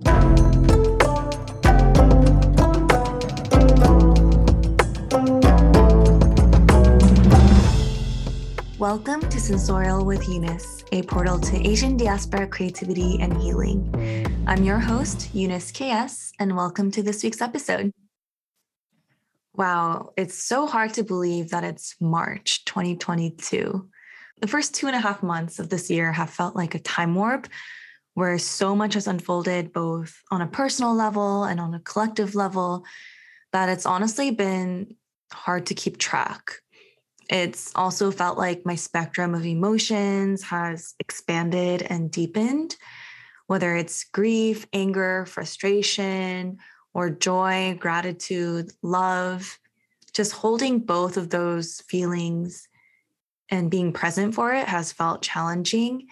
Welcome to Sensorial with Eunice, a portal to Asian diaspora creativity and healing. I'm your host, Eunice KS, and welcome to this week's episode. Wow, it's so hard to believe that it's March 2022. The first two and a half months of this year have felt like a time warp where so much has unfolded both on a personal level and on a collective level that it's honestly been hard to keep track. It's also felt like my spectrum of emotions has expanded and deepened, whether it's grief, anger, frustration, or joy, gratitude, love, just holding both of those feelings and being present for it has felt challenging.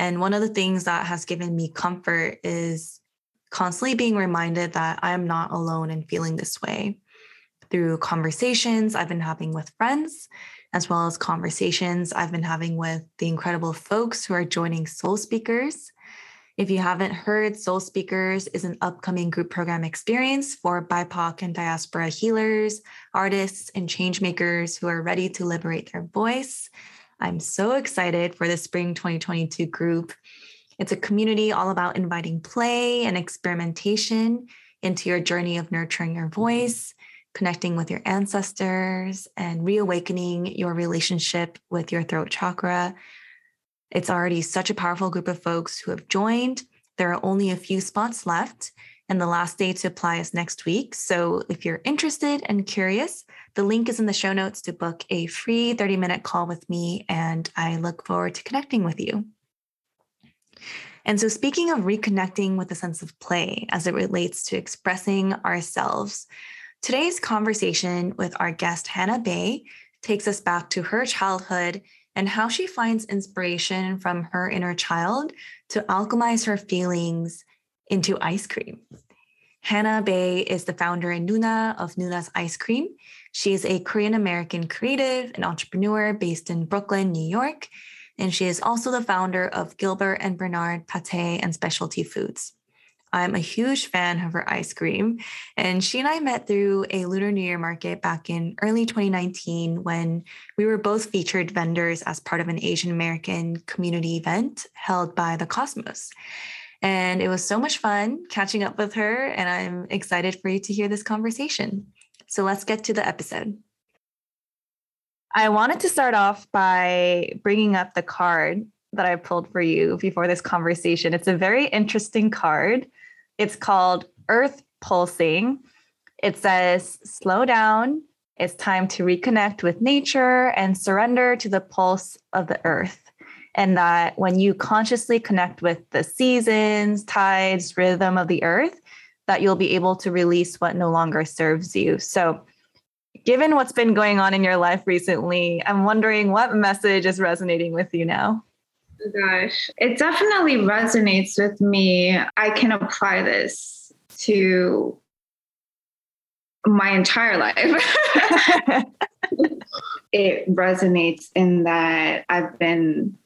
And one of the things that has given me comfort is constantly being reminded that I am not alone in feeling this way through conversations I've been having with friends, as well as conversations I've been having with the incredible folks who are joining Soul Speakers if you haven't heard, Soul Speakers is an upcoming group program experience for BIPOC and diaspora healers, artists, and changemakers who are ready to liberate their voice. I'm so excited for the Spring 2022 group. It's a community all about inviting play and experimentation into your journey of nurturing your voice, connecting with your ancestors, and reawakening your relationship with your throat chakra it's already such a powerful group of folks who have joined. There are only a few spots left, and the last day to apply is next week. So if you're interested and curious, the link is in the show notes to book a free 30 minute call with me, and I look forward to connecting with you. And so, speaking of reconnecting with a sense of play as it relates to expressing ourselves, today's conversation with our guest, Hannah Bay, takes us back to her childhood and how she finds inspiration from her inner child to alchemize her feelings into ice cream. Hannah Bay is the founder and Nuna of Nuna's Ice Cream. She is a Korean American creative and entrepreneur based in Brooklyn, New York. And she is also the founder of Gilbert and Bernard Pate and Specialty Foods. I'm a huge fan of her ice cream. And she and I met through a Lunar New Year market back in early 2019 when we were both featured vendors as part of an Asian American community event held by the Cosmos. And it was so much fun catching up with her. And I'm excited for you to hear this conversation. So let's get to the episode. I wanted to start off by bringing up the card that I pulled for you before this conversation. It's a very interesting card. It's called Earth Pulsing. It says, slow down. It's time to reconnect with nature and surrender to the pulse of the earth. And that when you consciously connect with the seasons, tides, rhythm of the earth, that you'll be able to release what no longer serves you. So, given what's been going on in your life recently, I'm wondering what message is resonating with you now? gosh, it definitely resonates with me. I can apply this to my entire life. it resonates in that I've been,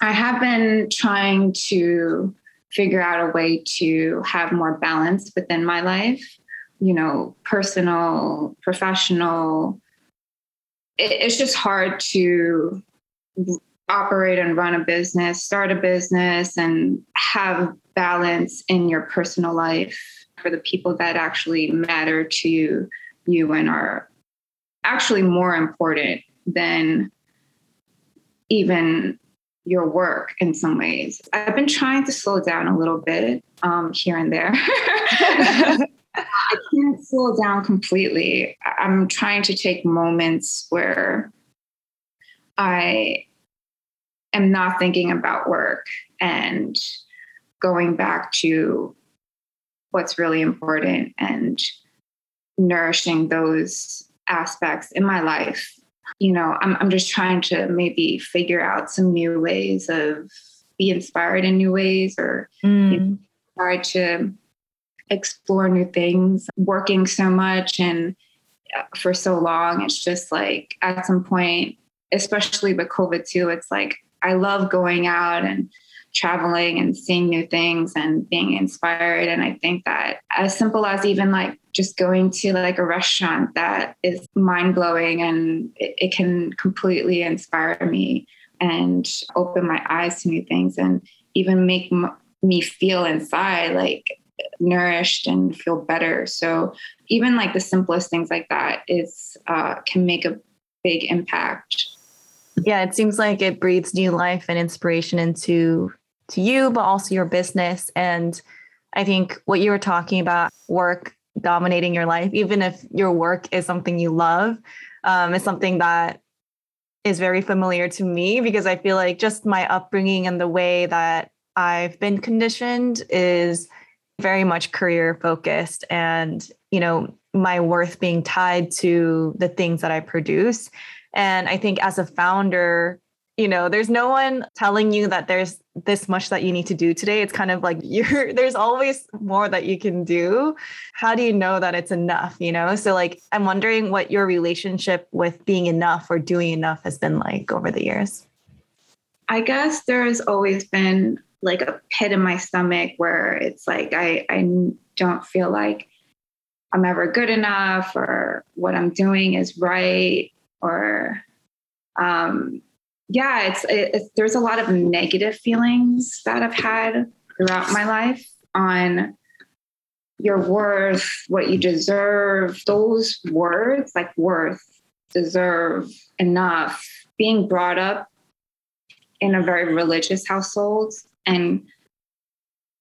I have been trying to figure out a way to have more balance within my life, you know, personal, professional. It, it's just hard to operate and run a business, start a business, and have balance in your personal life for the people that actually matter to you, you and are actually more important than even your work in some ways. I've been trying to slow down a little bit um, here and there. I can't slow down completely. I'm trying to take moments where I am not thinking about work and going back to what's really important and nourishing those aspects in my life. You know, I'm, I'm just trying to maybe figure out some new ways of be inspired in new ways or mm. you know, try to explore new things. Working so much and uh, for so long, it's just like at some point, especially with COVID too, it's like I love going out and traveling and seeing new things and being inspired. And I think that as simple as even like just going to like a restaurant that is mind blowing and it, it, can completely inspire me and open my eyes to new things and even make m- me feel inside like nourished and feel better. So even like the simplest things like that is uh, can make a big impact. Yeah, it seems like it breathes new life and inspiration into to you, but also your business. And I think what you were talking about, work dominating your life, even if your work is something you love, um, is something that is very familiar to me because I feel like just my upbringing and the way that I've been conditioned is very much career focused and, you know, my worth being tied to the things that I produce. And I think as a founder, you know there's no one telling you that there's this much that you need to do today. It's kind of like you're there's always more that you can do. How do you know that it's enough you know? So like i'm wondering what your relationship with being enough or doing enough has been like over the years. I guess there's always been like a pit in my stomach where it's like i i don't feel like i'm ever good enough or what i'm doing is right or um yeah, it's, it's there's a lot of negative feelings that I've had throughout my life on your worth, what you deserve, those words like worth, deserve, enough, being brought up in a very religious household and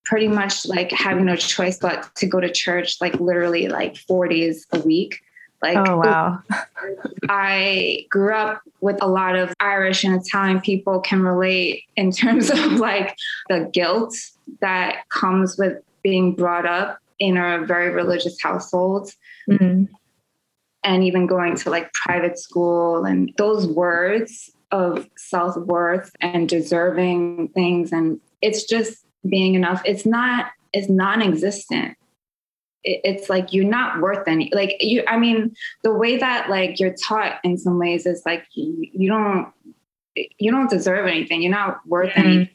pretty much like having no choice but to go to church like literally like four days a week like, oh, wow. I grew up with a lot of Irish and Italian people can relate in terms of like the guilt that comes with being brought up in a very religious household. Mm-hmm. And even going to like private school and those words of self worth and deserving things. And it's just being enough. It's not, it's non existent it's like you're not worth any like you i mean the way that like you're taught in some ways is like you, you don't you don't deserve anything. You're not worth mm-hmm. anything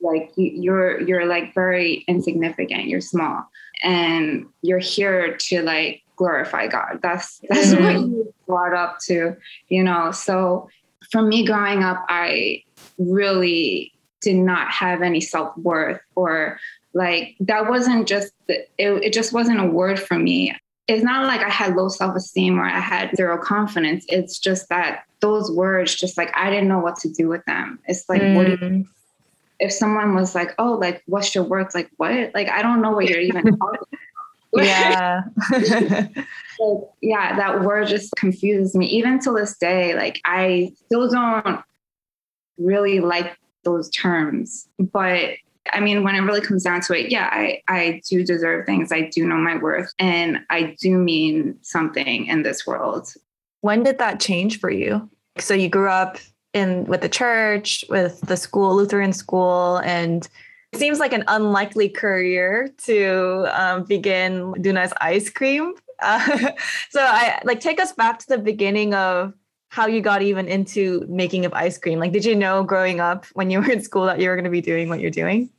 like you, you're you're like very insignificant. You're small. And you're here to like glorify god. That's that's mm-hmm. what you brought up to you know? So for me growing up i really did not have any self-worth or like that wasn't just, it, it just wasn't a word for me. It's not like I had low self esteem or I had zero confidence. It's just that those words, just like I didn't know what to do with them. It's like, mm. what you, if someone was like, oh, like, what's your work? Like, what? Like, I don't know what you're even talking about. yeah. so, yeah, that word just confuses me. Even to this day, like, I still don't really like those terms, but I mean, when it really comes down to it, yeah, I, I do deserve things. I do know my worth and I do mean something in this world. When did that change for you? So you grew up in with the church, with the school, Lutheran school, and it seems like an unlikely career to um, begin Nuna's ice cream. Uh, so I like take us back to the beginning of how you got even into making of ice cream. Like, did you know growing up when you were in school that you were going to be doing what you're doing?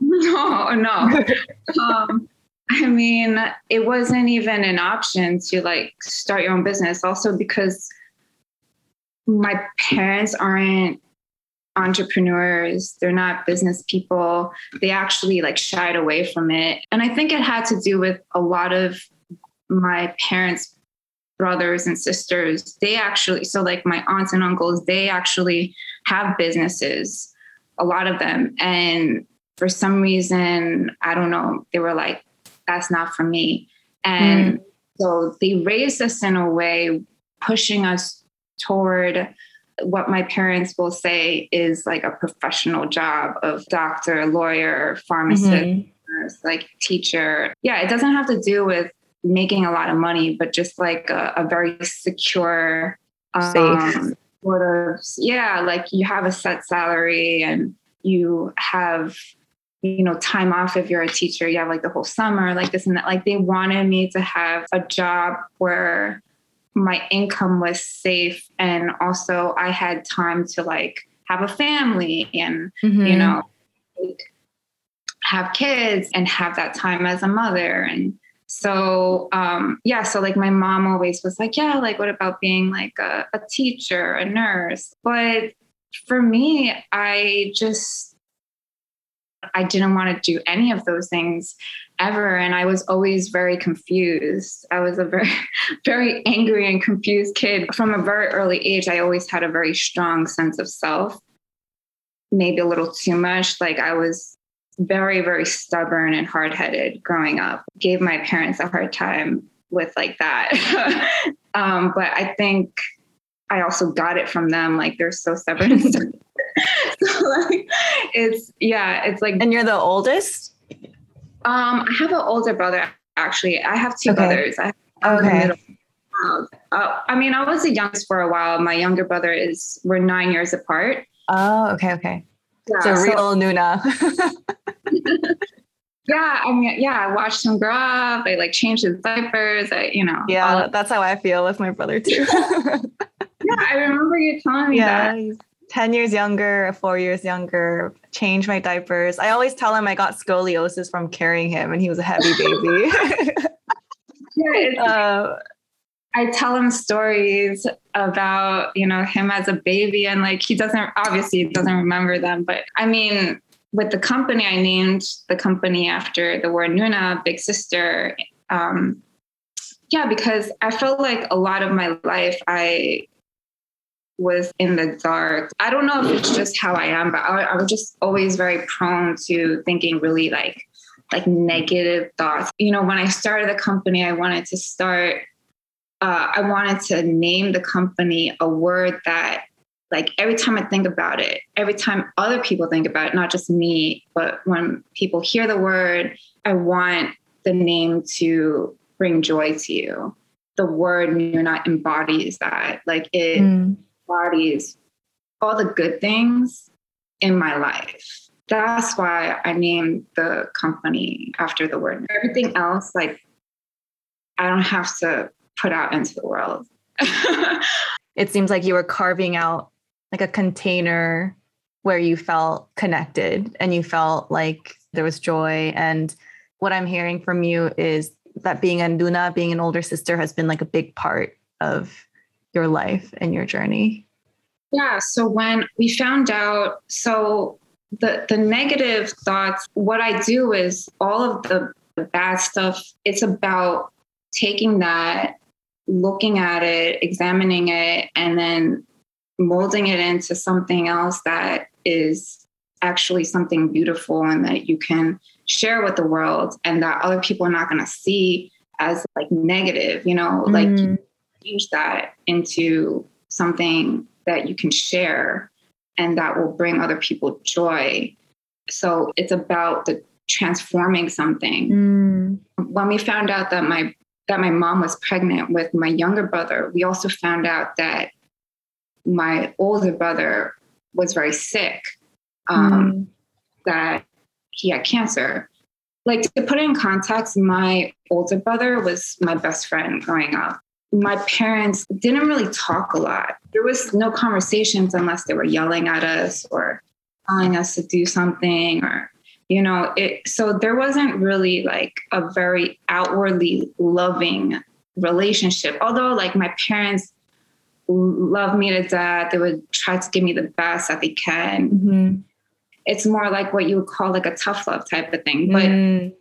No, no. um, I mean, it wasn't even an option to like start your own business. Also, because my parents aren't entrepreneurs. They're not business people. They actually like shied away from it. And i think it had to do with a lot of my parents brothers and sisters. They actually so like my aunts and uncles they actually have businesses a lot of them. And for some reason, I don't know, they were like, that's not for me. And mm. so they raised us in a way, pushing us toward what my parents will say is like a professional job of doctor, lawyer, pharmacist, mm-hmm. nurse, like teacher. Yeah, it doesn't have to do with making a lot of money, but just like a, a very secure, um, safe sort of, yeah, like you have a set salary and you have you know, time off if you're a teacher, you have like the whole summer, like this and that. Like they wanted me to have a job where my income was safe and also I had time to like have a family and, mm-hmm. you know, have kids and have that time as a mother and so um yeah so like my mom always was like yeah like what about being like a, a teacher a nurse but for me i just i didn't want to do any of those things ever and i was always very confused. I was a very very angry and confused kid. From a very early age i always had a very strong sense of self maybe a little too much like i was very very stubborn and hard-headed growing up. Gave my parents a hard time with like that. Um, but i think i also got it from them like they're so stubborn so it's yeah it's like and you're the oldest um, I have an older brother. Actually, I have two Okay. brothers. I have Okay. Uh, I mean, I was the youngest for a while. My younger brother is we're nine years apart. oh okay okay Yeah, so real nuna yeah, I mean, yeah, I watched him grow up. I like changed his diapers. I, you know, yeah that's how i feel with my brother too yeah. I remember you telling me yeah that. He's 10 years younger four years younger change my diapers i always tell him i got scoliosis from carrying him and he was a heavy baby Yeah, uh, I tell him stories about, you know, him as a baby and like he doesn't obviously he doesn't remember them. But I mean, with the company, I named the company after the word Nuna, big sister. Um, yeah, because I felt like a lot of my life I was in the dark. I don't know if it's just how I am, but I, I was just always very prone to thinking really like like negative thoughts. You know, when I started the company, I wanted to start uh, I wanted to name the company a word that, like, every time I think about it, every time other people think about it, not just me, but when people hear the word, I want the name to bring joy to you. The word Nuna embodies that. Like, it mm, embodies all the good things in my life. That's why I named the company after the word. Everything else, like, I don't have to put out into the world. it seems like you were carving out like a container where you felt connected and you felt like there was joy and what i'm hearing from you is that being a nuna being an older sister has been like a big part of your life and your journey Yeah. So when we found out, so the the negative thoughts, what I do is all of the, the bad stuff. It's about taking that, looking at it, examining it, and then molding it into something else that is actually something beautiful and that you can share with the world, and that other people are not going to see as like negative. You know, like Mm, change that into something that you can share and that will bring other people joy. So it's about the transforming something. mm, When we found out that my that my mom was pregnant with my younger brother, we also found out that my older brother was very sick. Um, mm, that he had cancer. Like to put it in context, my older brother was my best friend growing up. My parents didn't really talk a lot. There was no conversations unless they were yelling at us or telling us to do something or you know it so there wasn't really like a very outwardly loving relationship although like my parents love me to death they would try to give me the best that they can mhm, it's more like what you would call like a tough love type of thing. But mm,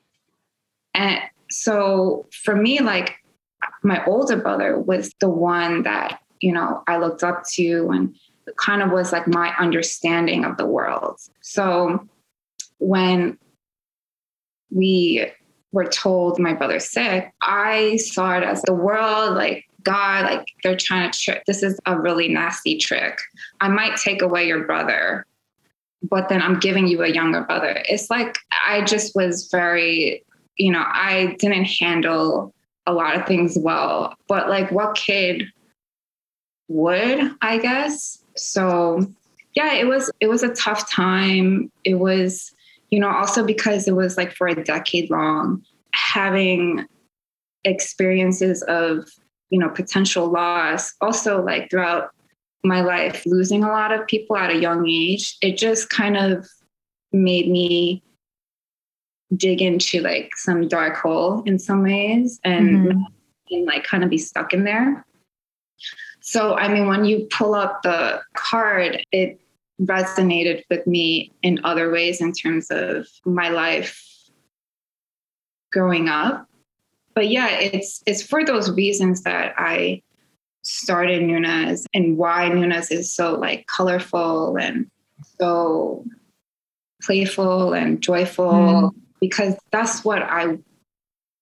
and so for me, like my older brother was the one that, you know, I looked up to and kind of was like my understanding of the world. So when we were told my brother's sick, I saw it as the world, like God, like they're trying to trick. This is a really nasty trick. I might take away your brother, but then I'm giving you a younger brother. It's like I just was very, you know, I didn't handle a lot of things well. But like what kid would, I guess. So yeah, it was it was a tough time. It was, you know, also because it was like for a decade long, having experiences of, you know, potential loss, also like throughout my life, losing a lot of people at a young age, it just kind of made me dig into like some dark hole in some ways and, Mhm. and like kind of be stuck in there. So, I mean, when you pull up the card, it resonated with me in other ways in terms of my life growing up. But yeah, it's it's for those reasons that I started Nunas and why Nunas is so like colorful and so playful and joyful Mm. Because that's what I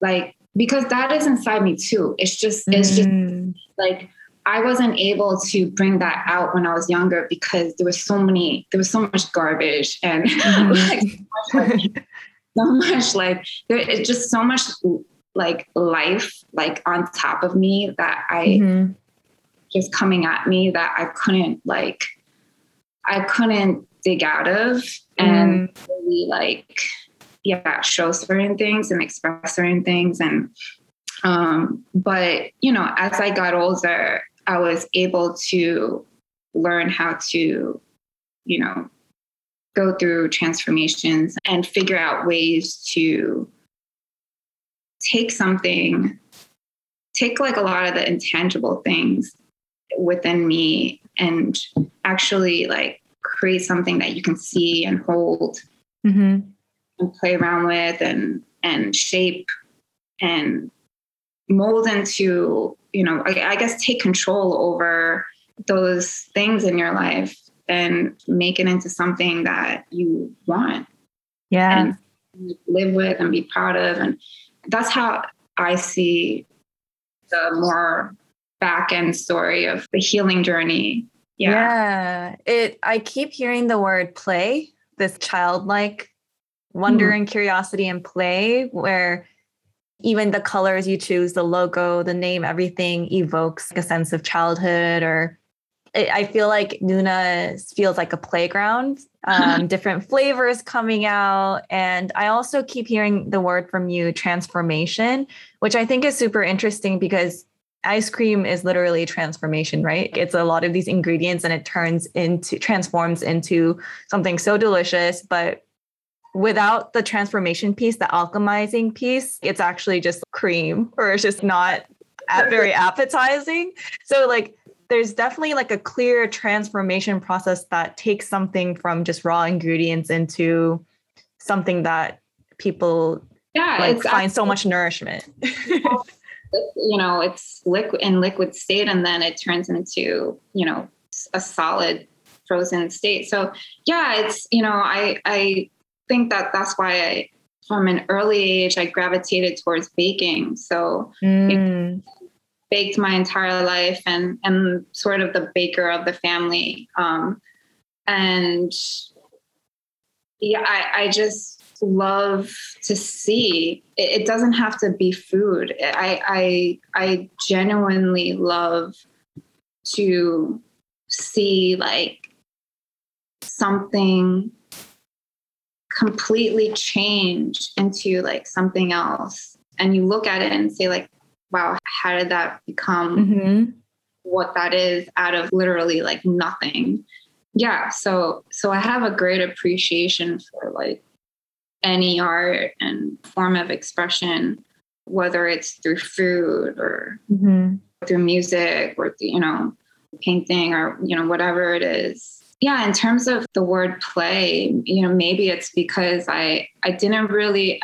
like because that is inside me too. It's just it's just Mm. like I wasn't able to bring that out when I was younger because there was so many there was so much garbage and like, so much, like, so much like there is just so much like life like on top of me that I Mhm. just coming at me that I couldn't like I couldn't dig out of and really like yeah show certain things and express certain things and um but you know as I got older I was able to learn how to you know go through transformations and figure out ways to take something take like a lot of the intangible things within me and actually like create something that you can see and hold Mhm. And play around with and and shape and mold into you know I, I guess take control over those things in your life and make it into something that you want Yeah. and live with and be proud of and that's how i see the more back end story of the healing journey yeah, Yeah. It I keep hearing the word play, this childlike wonder and curiosity and play where even the colors you choose, the logo, the name, everything evokes a sense of childhood or I I feel like Nuna feels like a playground, um, different flavors coming out. And I also keep hearing the word from you, transformation, which I think is super interesting because ice cream is literally transformation, right? It's a lot of these ingredients and it turns into transforms into something so delicious, but without the transformation piece, the alchemizing piece, it's actually just cream or it's just not very appetizing. So like there's definitely like a clear transformation process that takes something from just raw ingredients into something that people yeah like find so much nourishment. you know it's liquid in liquid state and then it turns into you know a solid frozen state so yeah it's you know i i think that that's why i from an early age i gravitated towards baking. So Mm. baked my entire life and and sort of the baker of the family. Um and yeah i i just love to see. It, it doesn't have to be food. I i i genuinely love to see like something completely change into like something else and you look at it and say like wow how did that become Mhm. what that is out of literally like nothing yeah so so i have a great appreciation for like any art and form of expression whether it's through food or Mhm. through music or you know painting or you know whatever it is yeah in terms of the word play you know maybe it's because i i didn't really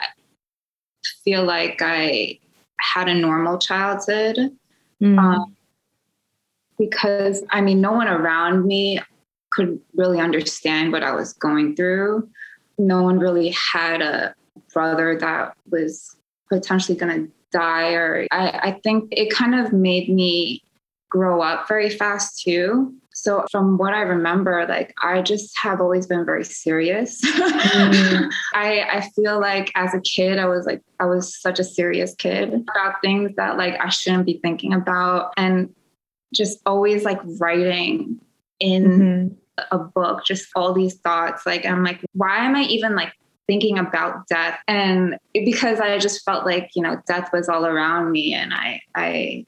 feel like i had a normal childhood Mm. um, because I mean, no one around me could really understand what I was going through. No one really had a brother that was potentially going to die, or I, I think it kind of made me grow up very fast too. So, from what I remember, like I just have always been very serious. Mm. I, I feel like as a kid, I was like, I was such a serious kid about things that like I shouldn't be thinking about. And just always like writing in Mhm. a book, just all these thoughts. Like, I'm like, why am I even like thinking about death? And because I just felt like, you know, death was all around me. And I, I,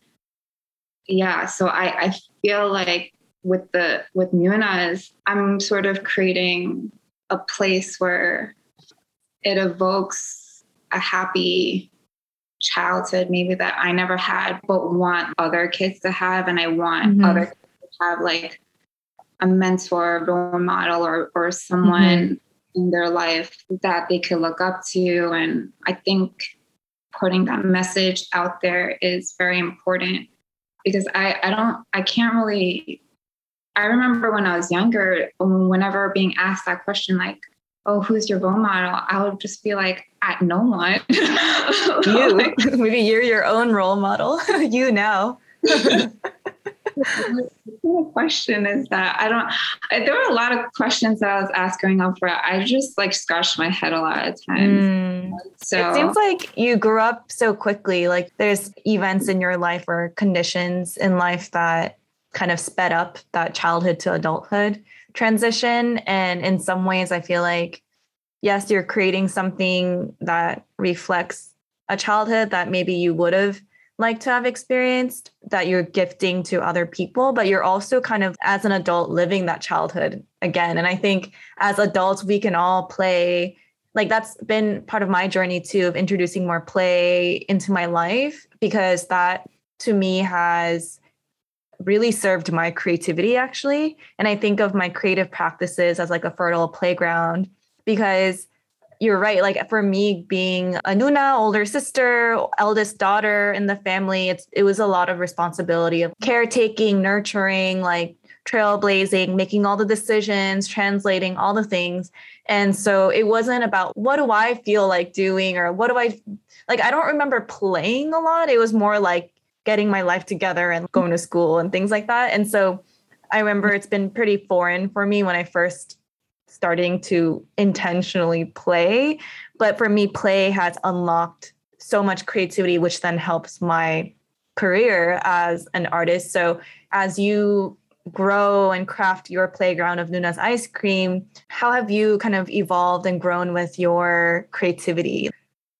yeah, so I, I feel like with the, with Nunas, I'm sort of creating a place where it evokes a happy childhood maybe that I never had, but want other kids to have. And I want mm-hmm. other kids to have like a mentor, role model, or, or someone mm-hmm. in their life that they could look up to. And I think putting that message out there is very important because I, I don't, I can't really, I remember when I was younger, um, whenever being asked that question, like, oh, who's your role model? I would just be like, at no one. you, maybe you're your own role model. you now. The question is that I don't. I, there were a lot of questions that I was asked growing up where I just like scratched my head a lot of times. Mm. So it seems like you grew up so quickly. Like there's events in your life or conditions in life that kind of sped up that childhood to adulthood transition. And in some ways, I feel like yes, you're creating something that reflects a childhood that maybe you would have like to have experienced that you're gifting to other people, but you're also kind of as an adult living that childhood again. And I think as adults, we can all play. Like that's been part of my journey too of introducing more play into my life because that to me has really served my creativity actually. And I think of my creative practices as like a fertile playground because you're right. Like for me, being a Nuna, older sister, eldest daughter in the family, it's it was a lot of responsibility of caretaking, nurturing, like trailblazing, making all the decisions, translating all the things. And so it wasn't about what do I feel like doing or what do I like I don't remember playing a lot. It was more like getting my life together and going to school and things like that. And so I remember it's been pretty foreign for me when I first starting to intentionally play. But for me, play has unlocked so much creativity, which then helps my career as an artist. So as you grow and craft your playground of Nuna's ice cream, how have you kind of evolved and grown with your creativity?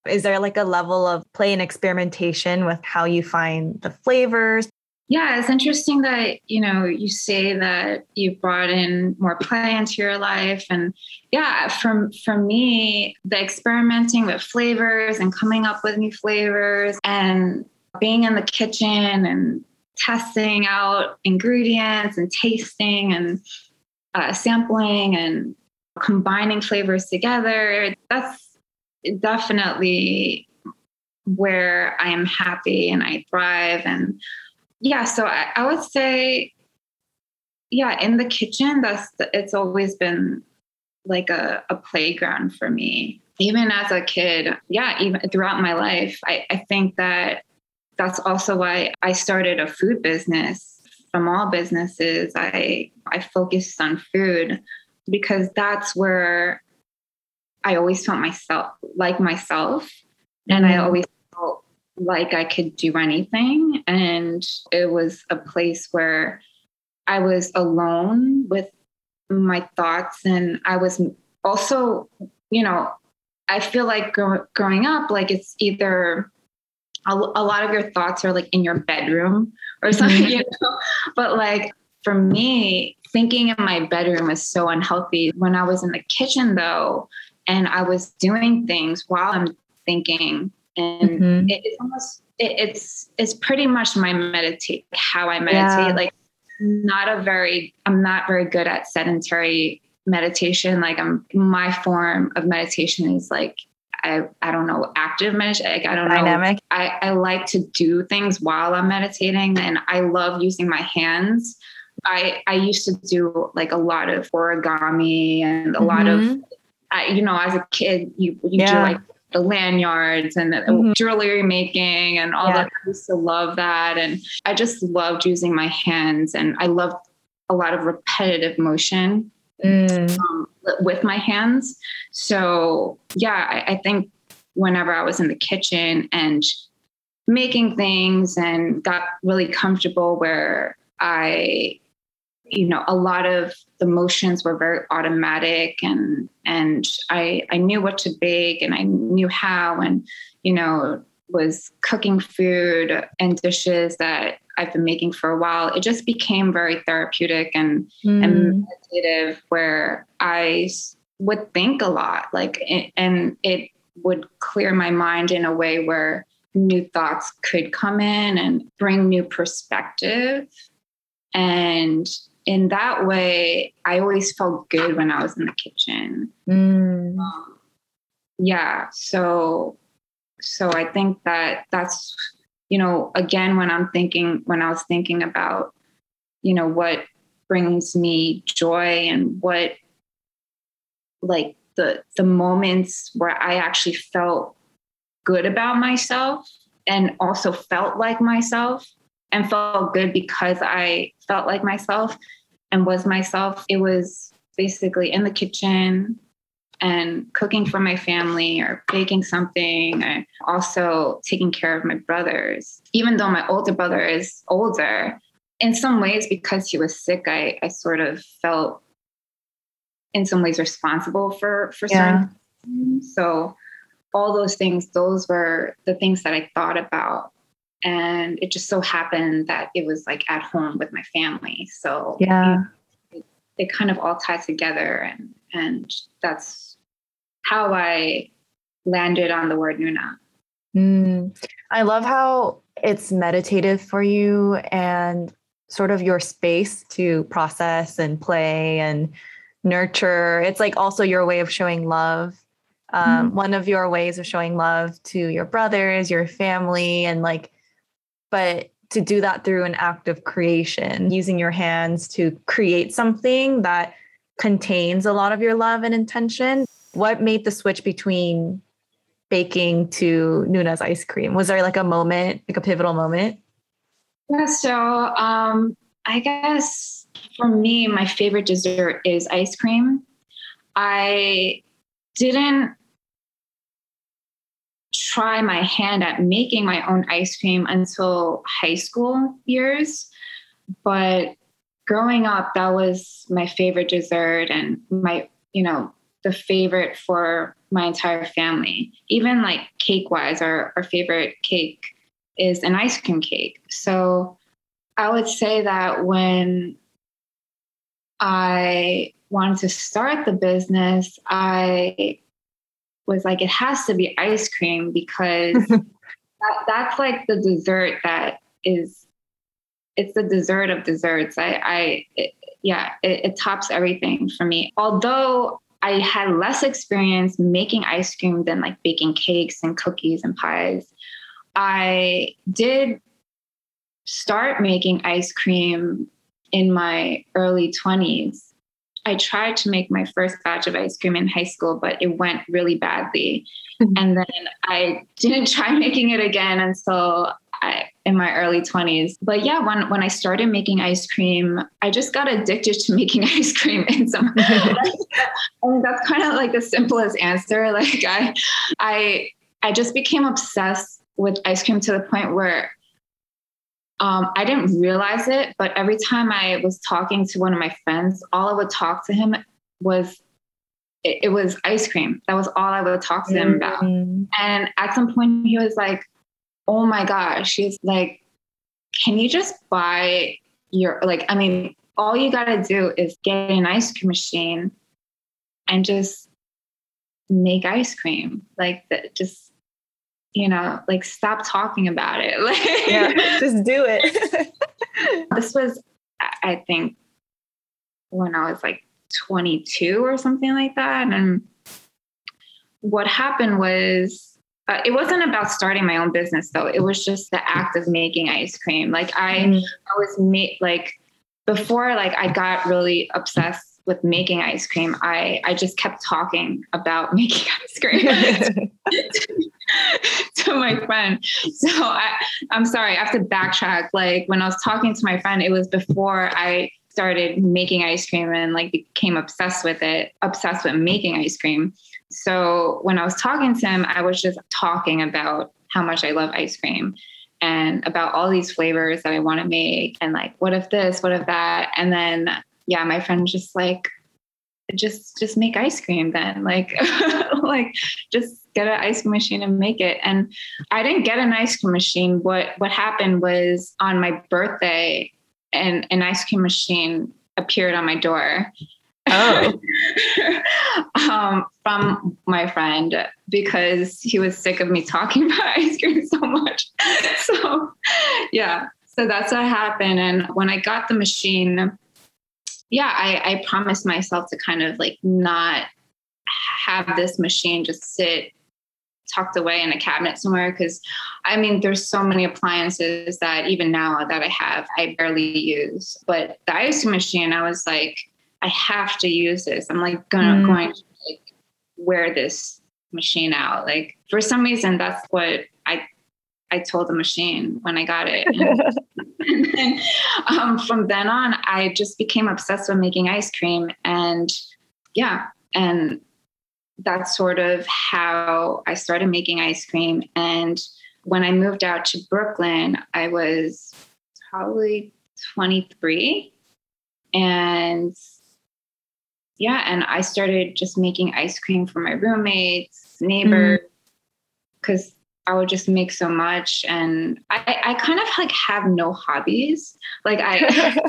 Is there like a level of play and experimentation with how you find the flavors? Yeah, it's interesting that, you know, you say that you brought in more play into your life. And yeah, from for me, the experimenting with flavors and coming up with new flavors and being in the kitchen and testing out ingredients and tasting and uh, sampling and combining flavors together. That's definitely where I am happy and I thrive. And yeah, so I, I would say, yeah, in the kitchen, that's it's always been like a, a playground for me. Even as a kid, yeah, even throughout my life, I, I think that that's also why I started a food business. From all businesses, I I focused on food because that's where I always felt myself like myself, and I mm-hmm. always like I could do anything. And it was a place where I was alone with my thoughts. And I was also, you know, I feel like gr- growing up, like it's either a, a, lot of your thoughts are like in your bedroom or something, mm-hmm. you know, but like for me, thinking in my bedroom is so unhealthy. When I was in the kitchen, though, and I was doing things while I'm thinking, and mm-hmm. it, it's almost it, it's it's pretty much my meditate how I meditate. Yeah. Like not a very I'm not very good at sedentary meditation. Like I'm my form of meditation is like I, I don't know, active meditation. Like, I don't Dynamic. know. I, I like to do things while I'm meditating and I love using my hands. I, I used to do like a lot of origami and a mm-hmm. lot of, mm-hmm. I, you know, as a kid, you, you yeah. do like the lanyards and the mm-hmm. jewelry making and all yeah. that. I used to love that. And I just loved using my hands and I loved a lot of repetitive motion mm. um, with my hands. So, yeah, I, I think whenever I was in the kitchen and making things and got really comfortable where I you know a lot of the motions were very automatic and and i i knew what to bake and i knew how and you know was cooking food and dishes that i've been making for a while it just became very therapeutic and mm. and meditative where i would think a lot like and it would clear my mind in a way where new thoughts could come in and bring new perspective and in that way i always felt good when i was in the kitchen mm. um, yeah so so i think that that's you know again when i'm thinking when i was thinking about you know what brings me joy and what like the the moments where I actually felt good about myself and also felt like myself and felt good because I felt like myself and was myself. It was basically in the kitchen and cooking for my family or baking something and also taking care of my brothers. Even though my older brother is older, in some ways, because he was sick, I, I sort of felt in some ways responsible for for certain yeah. so all those things those were the things that i thought about and it just so happened that it was like at home with my family so yeah it, it kind of all tied together and and that's how i landed on the word nuna mm. i love how it's meditative for you and sort of your space to process and play and nurture. It's like also your way of showing love. Um, mm-hmm. One of your ways of showing love to your brothers, your family, and like, but to do that through an act of creation, using your hands to create something that contains a lot of your love and intention. What made the switch between baking to Nuna's ice cream? Was there like a moment, like a pivotal moment? Yeah, so um, I guess for me, my favorite dessert is ice cream. I didn't try my hand at making my own ice cream until high school years. But growing up, that was my favorite dessert and my, you know, the favorite for my entire family. Even like cake wise, our, our favorite cake is an ice cream cake. So I would say that when I wanted to start the business, I was like, it has to be ice cream because that, that's like the dessert that is, it's the dessert of desserts. I, I it, yeah, it, it tops everything for me. Although I had less experience making ice cream than like baking cakes and cookies and pies, I did start making ice cream in my early 20s. I tried to make my first batch of ice cream in high school, but it went really badly. Mm-hmm. And then I didn't try making it again until I, in my early 20s. But yeah, when, when I started making ice cream, I just got addicted to making ice cream in some I mean, that's kind of like the simplest answer. Like I I I just became obsessed with ice cream to the point where um, I didn't realize it, but every time I was talking to one of my friends, all I would talk to him was it, it was ice cream. That was all I would talk to him about. Mm-hmm. And at some point, he was like, "Oh my gosh!" She's like, "Can you just buy your like?" I mean, all you got to do is get an ice cream machine and just make ice cream. Like, the, just you know, like stop talking about it. yeah, just do it. this was, I think, when I was like 22 or something like that. And what happened was, uh, it wasn't about starting my own business though. It was just the act of making ice cream. Like I, mm. I was made like before, like I got really obsessed with making ice cream, I I just kept talking about making ice cream to my friend. So I I'm sorry, I have to backtrack. Like when I was talking to my friend, it was before I started making ice cream and like became obsessed with it, obsessed with making ice cream. So when I was talking to him, I was just talking about how much I love ice cream and about all these flavors that I want to make and like what if this, what if that? And then yeah, my friend just like, just just make ice cream then like like just get an ice cream machine and make it and i didn't get an ice cream machine what what happened was on my birthday and an ice cream machine appeared on my door Oh. um, from my friend because he was sick of me talking about ice cream so much. so, yeah, so that's what happened. And when I got the machine, yeah, I, I promised myself to kind of like not have this machine just sit tucked away in a cabinet somewhere because I mean there's so many appliances that even now that I have I barely use. But the ice machine, I was like, I have to use this. I'm like gonna mm. going to like wear this machine out. Like for some reason that's what I I told the machine when I got it. and then, um, from then on, I just became obsessed with making ice cream. And yeah, and that's sort of how I started making ice cream. And when I moved out to Brooklyn, I was probably 23. And yeah, and I started just making ice cream for my roommates, neighbors, because mm. I would just make so much. And I, I kind of like have no hobbies. Like I,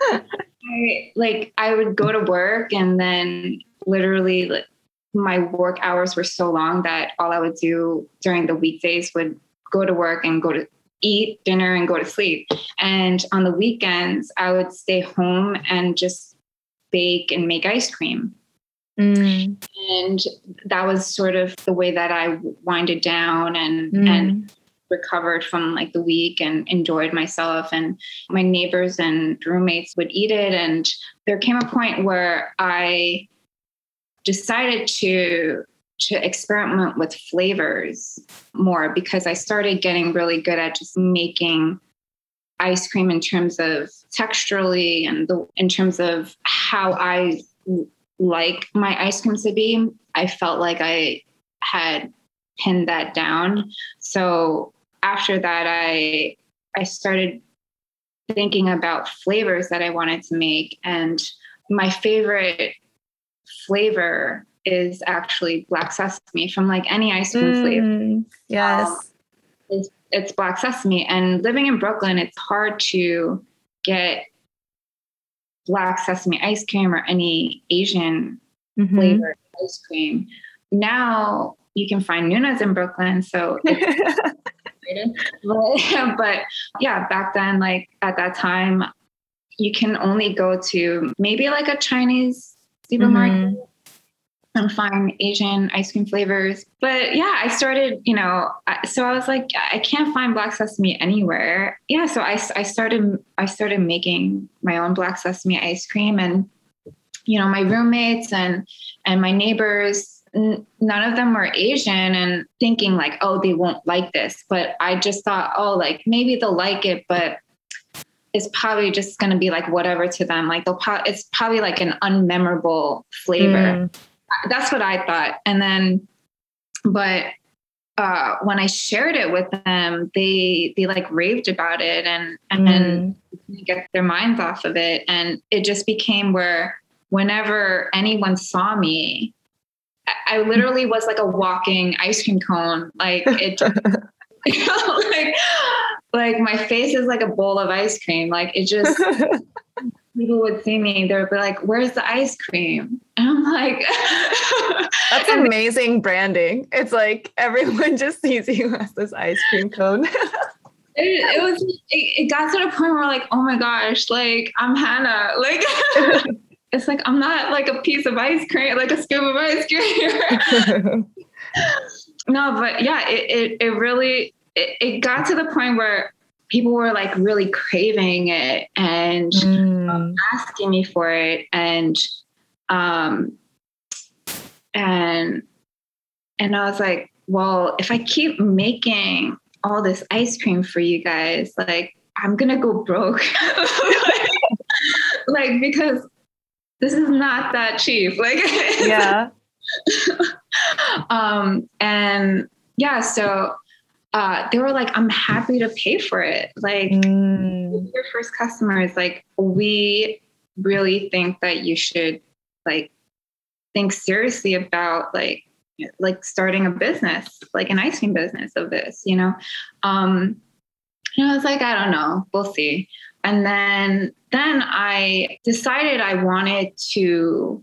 I like I would go to work and then literally like my work hours were so long that all I would do during the weekdays would go to work and go to eat dinner and go to sleep. And on the weekends, I would stay home and just bake and make ice cream. Mm. And that was sort of the way that I winded down and mm. and recovered from like the week and enjoyed myself and my neighbors and roommates would eat it and there came a point where I decided to to experiment with flavors more because I started getting really good at just making ice cream in terms of texturally and the, in terms of how I like my ice cream to be. I felt like I had pinned that down. So after that, I I started thinking about flavors that I wanted to make, and my favorite flavor is actually black sesame from like any ice cream mm, flavor. Yes. Um, it's, it's black sesame. And living in Brooklyn, it's hard to get black sesame ice cream or any Asian mm-hmm. flavored ice cream. Now you can find Nuna's in Brooklyn. So but, but yeah, back then, like at that time, you can only go to maybe like a Chinese supermarket mm-hmm. And find Asian ice cream flavors. But yeah, I started, you know, so I was like, I can't find black sesame anywhere. Yeah, so I, I started I started making my own black sesame ice cream, and you know, my roommates and and my neighbors none of them were Asian and thinking like, oh, they won't like this. But I just thought, oh, like maybe they'll like it, but is probably just going to be like whatever to them. Like they'll it's probably like an unmemorable flavor. Mm. That's what I thought. And then, but uh, when I shared it with them, they they like raved about it and and mm. get their minds off of it. And it just became where whenever anyone saw me, I literally was like a walking ice cream cone. Like it, just, like like my face is like a bowl of ice cream. Like it just people would see me, they would be like, Where's the ice cream? And I'm like That's amazing branding. It's like everyone just sees you as this ice cream cone. It, it, was it, it, got to the point where like oh my gosh like i'm hannah like it's like i'm not like a piece of ice cream like a scoop of ice cream no but yeah it, it, it really it, it got to the point where people were like really craving it and mm. um, asking me for it and um and and I was like, well, if I keep making all this ice cream for you guys, like I'm gonna go broke. like, like, because this is not that cheap. Like yeah. um and yeah, so uh, they were like, I'm happy to pay for it. Like, mm. your first customers, like, we really think that you should like think seriously about like like starting a business, like an ice cream business of this, you know. Um, and I was like, I don't know, we'll see. And then then I decided I wanted to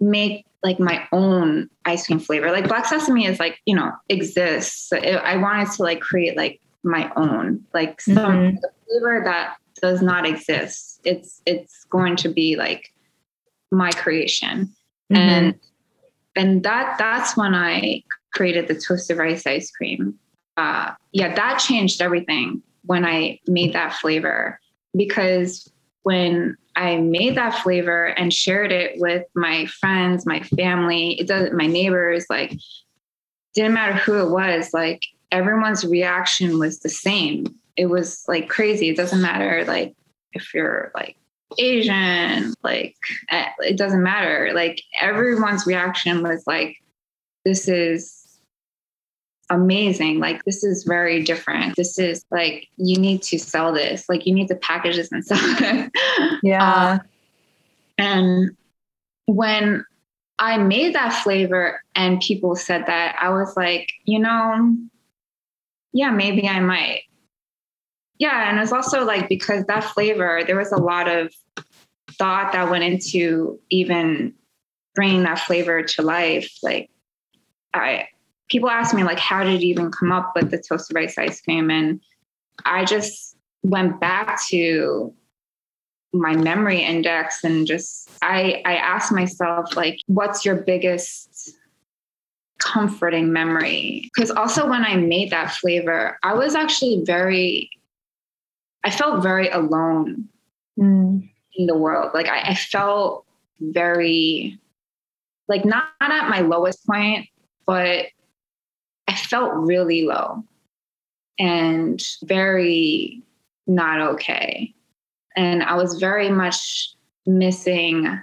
make like my own ice cream flavor. Like black sesame is like, you know, exists. I wanted to like create like my own, like some mm-hmm. flavor that does not exist. It's it's going to be like my creation. Mm-hmm. And and that that's when I created the toasted rice ice cream. Uh, yeah, that changed everything when I made that flavor because when I made that flavor and shared it with my friends, my family, it doesn't my neighbors, like didn't matter who it was, like everyone's reaction was the same. It was like crazy. It doesn't matter like if you're like Asian, like eh, it doesn't matter. Like everyone's reaction was like, this is amazing. Like, this is very different. This is like, you need to sell this. Like, you need to package this and sell it. Yeah. Uh, and when I made that flavor and people said that, I was like, you know, yeah, maybe I might. Yeah. And it's also like because that flavor, there was a lot of thought that went into even bringing that flavor to life. Like, I, people ask me like how did you even come up with the toasted rice ice cream and i just went back to my memory index and just i i asked myself like what's your biggest comforting memory because also when i made that flavor i was actually very i felt very alone mm. in the world like I, I felt very like not, not at my lowest point but I felt really low and very not okay. And I was very much missing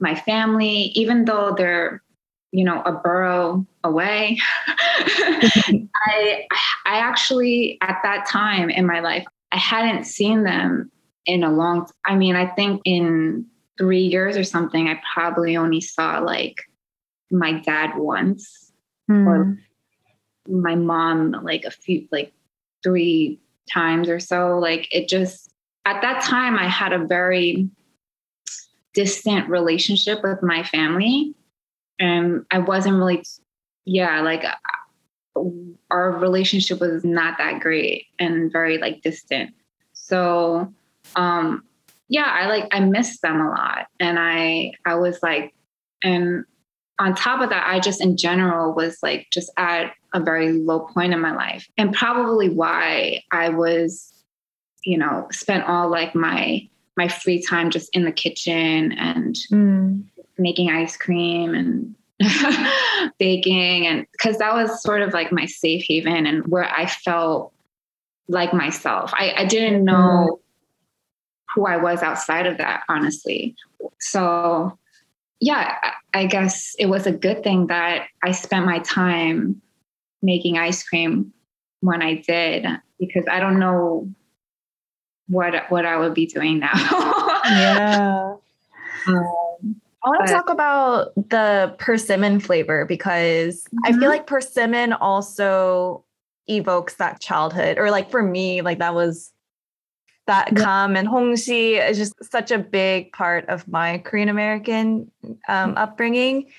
my family, even though they're, you know, a borough away. I I actually at that time in my life, I hadn't seen them in a long I mean, I think in three years or something, I probably only saw like my dad once. Mm. or my mom like a few like three times or so. Like it just at that time i had a very distant relationship with my family. And i wasn't really yeah like our relationship was not that great and very like distant so um yeah i like i missed them a lot and i i was like and on top of that, I just in general was like just at a very low point in my life. And probably why I was, you know, spent all like my my free time just in the kitchen and mm. making ice cream and baking and because that was sort of like my safe haven and where I felt like myself. I, I didn't know mm. who I was outside of that, honestly. So yeah, I guess it was a good thing that I spent my time making ice cream when I did because I don't know what what I would be doing now. yeah. Um, I want to talk about the persimmon flavor because mm-hmm. I feel mm-hmm. like persimmon also evokes that childhood or like for me like that was that yeah. come and hongsi is just such a big part of my Korean American um, upbringing.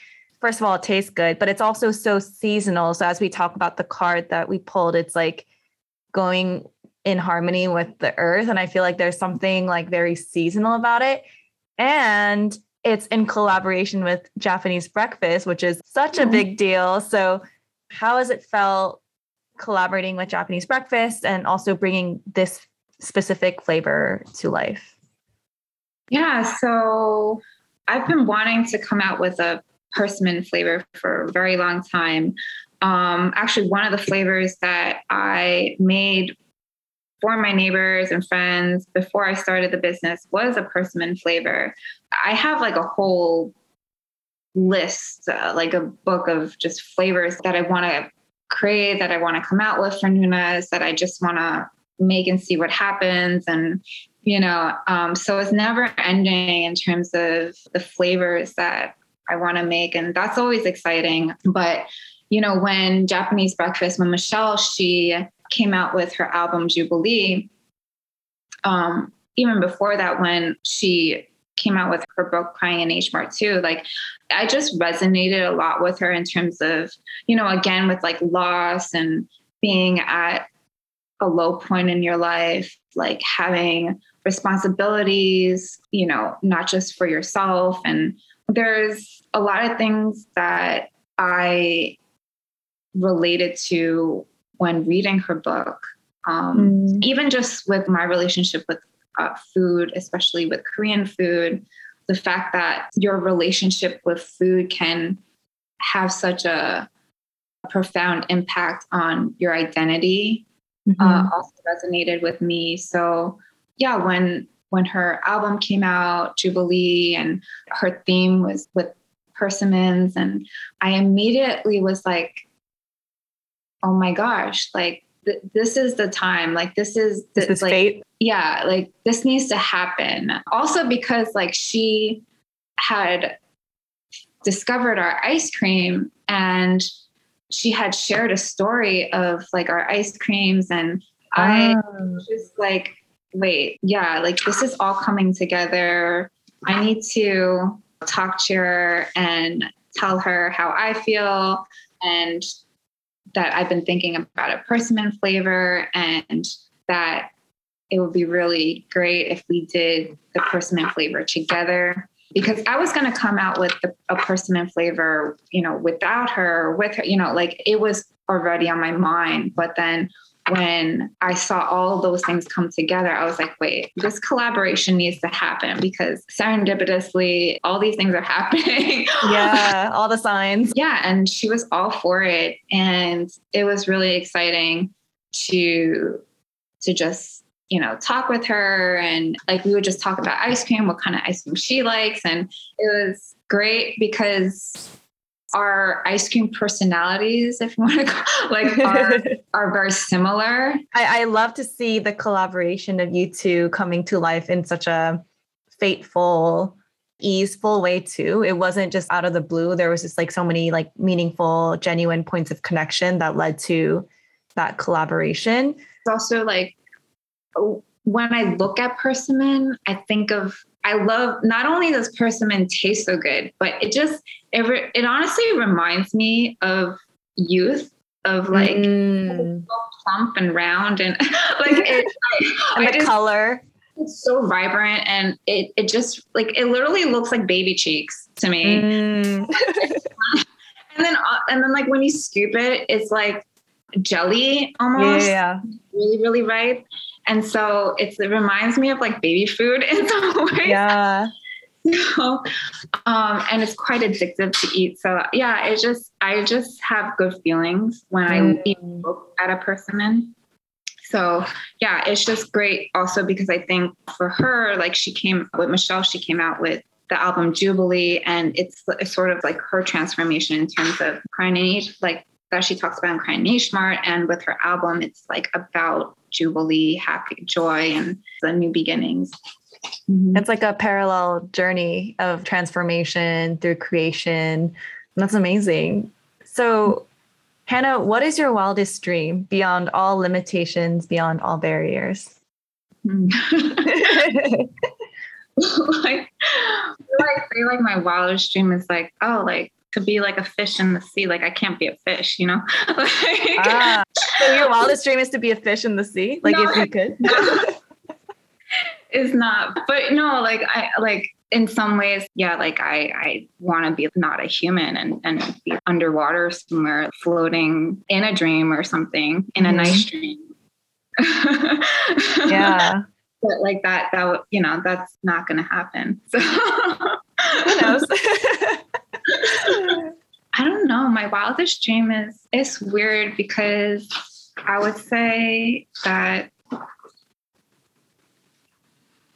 First of all, it tastes good, but it's also so seasonal. So as we talk about the card that we pulled, it's like going in harmony with the earth, and I feel like there's something like very seasonal about it, and it's in collaboration with Japanese breakfast, which is such a mm-hmm. big deal. So how has it felt collaborating with Japanese breakfast and also bringing this specific flavor to life? Yeah, so I've been wanting to come out with a persimmon flavor for a very long time. Um, actually, one of the flavors that I made for my neighbors and friends before I started the business was a persimmon flavor. I have like a whole list, uh, like a book of just flavors that I want to create, that I want to come out with for Nuna's, that I just want to make and see what happens and you know um, so it's never ending in terms of the flavors that i want to make and that's always exciting. But you know when japanese breakfast when michelle she came out with her album jubilee um, even before that when she came out with her book Crying in H Mart too. Like I just resonated a lot with her in terms of, you know, again with like loss and being at a low point in your life, like having responsibilities, you know, not just for yourself. And there's a lot of things that I related to when reading her book. Um, mm. Even just with my relationship with uh, food, especially with Korean food, the fact that your relationship with food can have such a profound impact on your identity mm-hmm. uh, also resonated with me. So yeah, when when her album came out, Jubilee, and her theme was with persimmons, and I immediately was like, oh my gosh, like th- this is the time. Like this is the, this like, fate. Yeah, like this needs to happen. Also because like she had discovered our ice cream and she had shared a story of like our ice creams and oh. I just like wait, yeah, like this is all coming together. I need to talk to her and tell her how I feel and that I've been thinking about a persimmon flavor and that it would be really great if we did the persimmon flavor together because I was going to come out with a persimmon flavor, you know, without her, with her, you know, like it was already on my mind. But then when I saw all those things come together, I was like, wait, this collaboration needs to happen because serendipitously, all these things are happening. yeah, all the signs. Yeah. And she was all for it. And it was really exciting to to just you know talk with her and like we would just talk about ice cream what kind of ice cream she likes and it was great because our ice cream personalities, if you want to call, like are, are very similar. I, I love to see the collaboration of you two coming to life in such a fateful, easeful way too. It wasn't just out of the blue. There was just like so many like meaningful, genuine points of connection that led to that collaboration. It's also like when I look at persimmon, I think of I love not only does persimmon taste so good, but it just it, re, it honestly reminds me of youth of like mm. so plump and round and like and the just, color it's so vibrant and it it just like it literally looks like baby cheeks to me mm. and then uh, and then like when you scoop it it's like jelly almost yeah. really really ripe and so it reminds me of like baby food in some ways. Yeah. So, um, and it's quite addictive to eat. So yeah, it just I just have good feelings when mm. I eat at a persimmon. So yeah, it's just great also because I think for her, like she came with Michelle, she came out with the album Jubilee, and it's, it's sort of like her transformation in terms of crying age, like that she talks about in Crying H Mart. And with her album, it's like about jubilee, happy joy, and the new beginnings. Mm-hmm. It's like a parallel journey of transformation through creation. That's amazing. So, Hannah, what is your wildest dream beyond all limitations, beyond all barriers? like, like, I say, like my wildest dream is like, oh, like to be like a fish in the sea. Like I can't be a fish, you know? like, ah, so your wildest dream is to be a fish in the sea? Like no, if you could? is not, but no, like I like in some ways, yeah, like I, I want to be not a human and, and be underwater somewhere floating in a dream or something in a mm-hmm. nice dream. yeah. But like that, that, you know, that's not going to happen. So who knows? I don't know. My wildest dream is it's weird because I would say that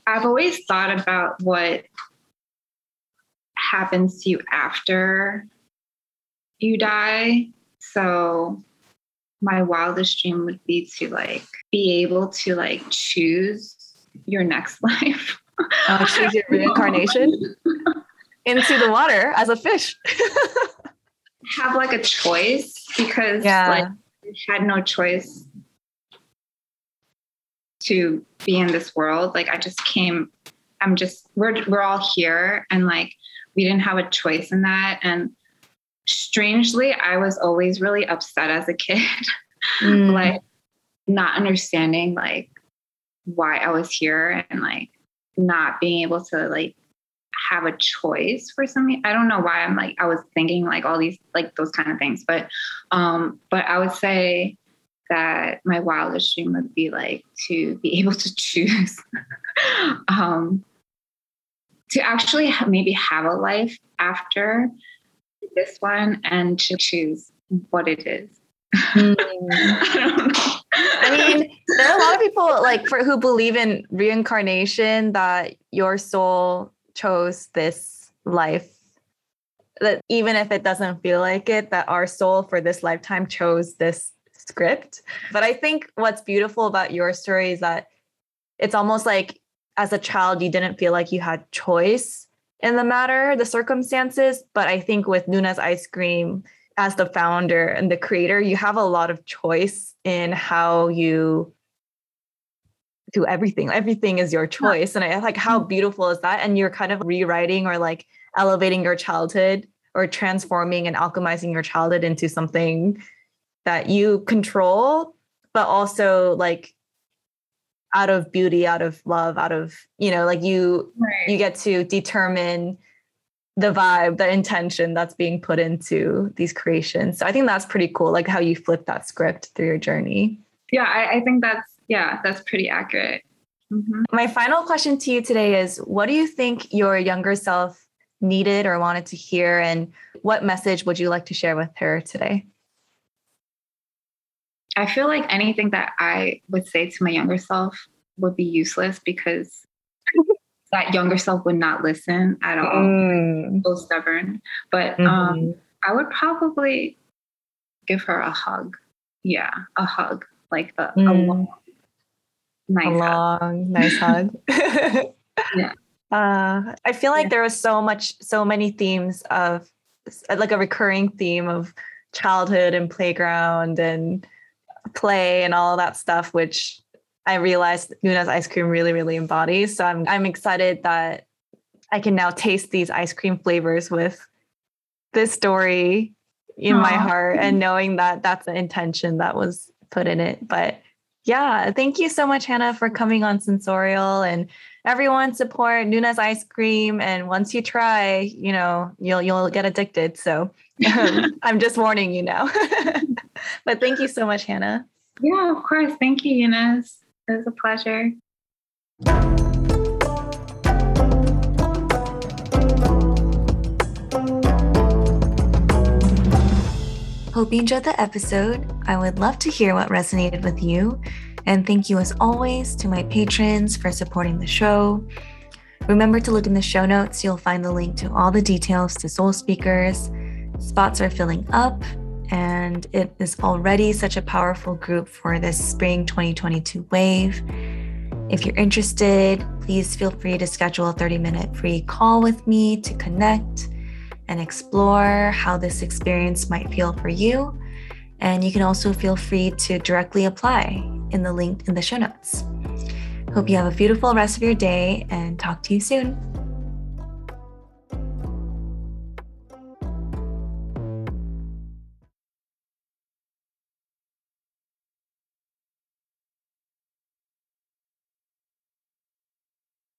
I've always thought about what happens to you after you die. So my wildest dream would be to like be able to like choose your next life. Oh, choose your reincarnation into the water as a fish. have like a choice because yeah. like I had no choice to be in this world. Like I just came I'm just we're we're all here and like we didn't have a choice in that and strangely I was always really upset as a kid mm. like not understanding like why I was here and like not being able to like have a choice for something. I don't know why I'm like I was thinking like all these like those kind of things, but um but I would say that my wildest dream would be like to be able to choose um to actually ha- maybe have a life after this one and to choose what it is. Mm. I, I mean, there are a lot of people like for who believe in reincarnation that your soul chose this life that even if it doesn't feel like it that our soul for this lifetime chose this script. But i think what's beautiful about your story is that it's almost like as a child you didn't feel like you had choice in the matter the circumstances. But i think with nuna's ice cream as the founder and the creator you have a lot of choice in how you do everything. Everything is your choice. And I like how mm. beautiful is that? And you're kind of rewriting or like elevating your childhood or transforming and alchemizing your childhood into something that you control, but also like out of beauty, out of love, out of, you know, like you right. you get to determine the vibe, the intention that's being put into these creations. So I think that's pretty cool, like how you flip that script through your journey. Yeah, I, I think that's yeah, that's pretty accurate. Mm-hmm. My final question to you today is what do you think your younger self needed or wanted to hear? And what message would you like to share with her today? I feel like anything that I would say to my younger self would be useless because that younger self would not listen at all. Mm. So stubborn. But um, mm-hmm. um, I would probably give her a hug. Yeah, a hug, like a, mm. a long nice a long, hug. nice hug. yeah. Uh, I feel like yeah. there was so much, so many themes of like a recurring theme of childhood and playground and play and all that stuff, which I realized Nuna's ice cream really, really embodies. So I'm I'm excited that I can now taste these ice cream flavors with this story in Aww. my heart and knowing that that's the intention that was put in it. But yeah, thank you so much, Hannah, for coming on Sensorial and everyone support Nuna's ice cream. And once you try, you know, you'll you'll get addicted. So um, I'm just warning you now. but thank you so much, Hannah. Yeah, of course. Thank you, Eunice. It was a pleasure. Hope you enjoyed the episode. I would love to hear what resonated with you. And thank you, as always, to my patrons for supporting the show. Remember to look in the show notes, you'll find the link to all the details to Soul Speakers. Spots are filling up, and it is already such a powerful group for this spring 2022 wave. If you're interested, please feel free to schedule a 30 minute free call with me to connect and explore how this experience might feel for you. And you can also feel free to directly apply in the link in the show notes. Hope you have a beautiful rest of your day and talk to you soon.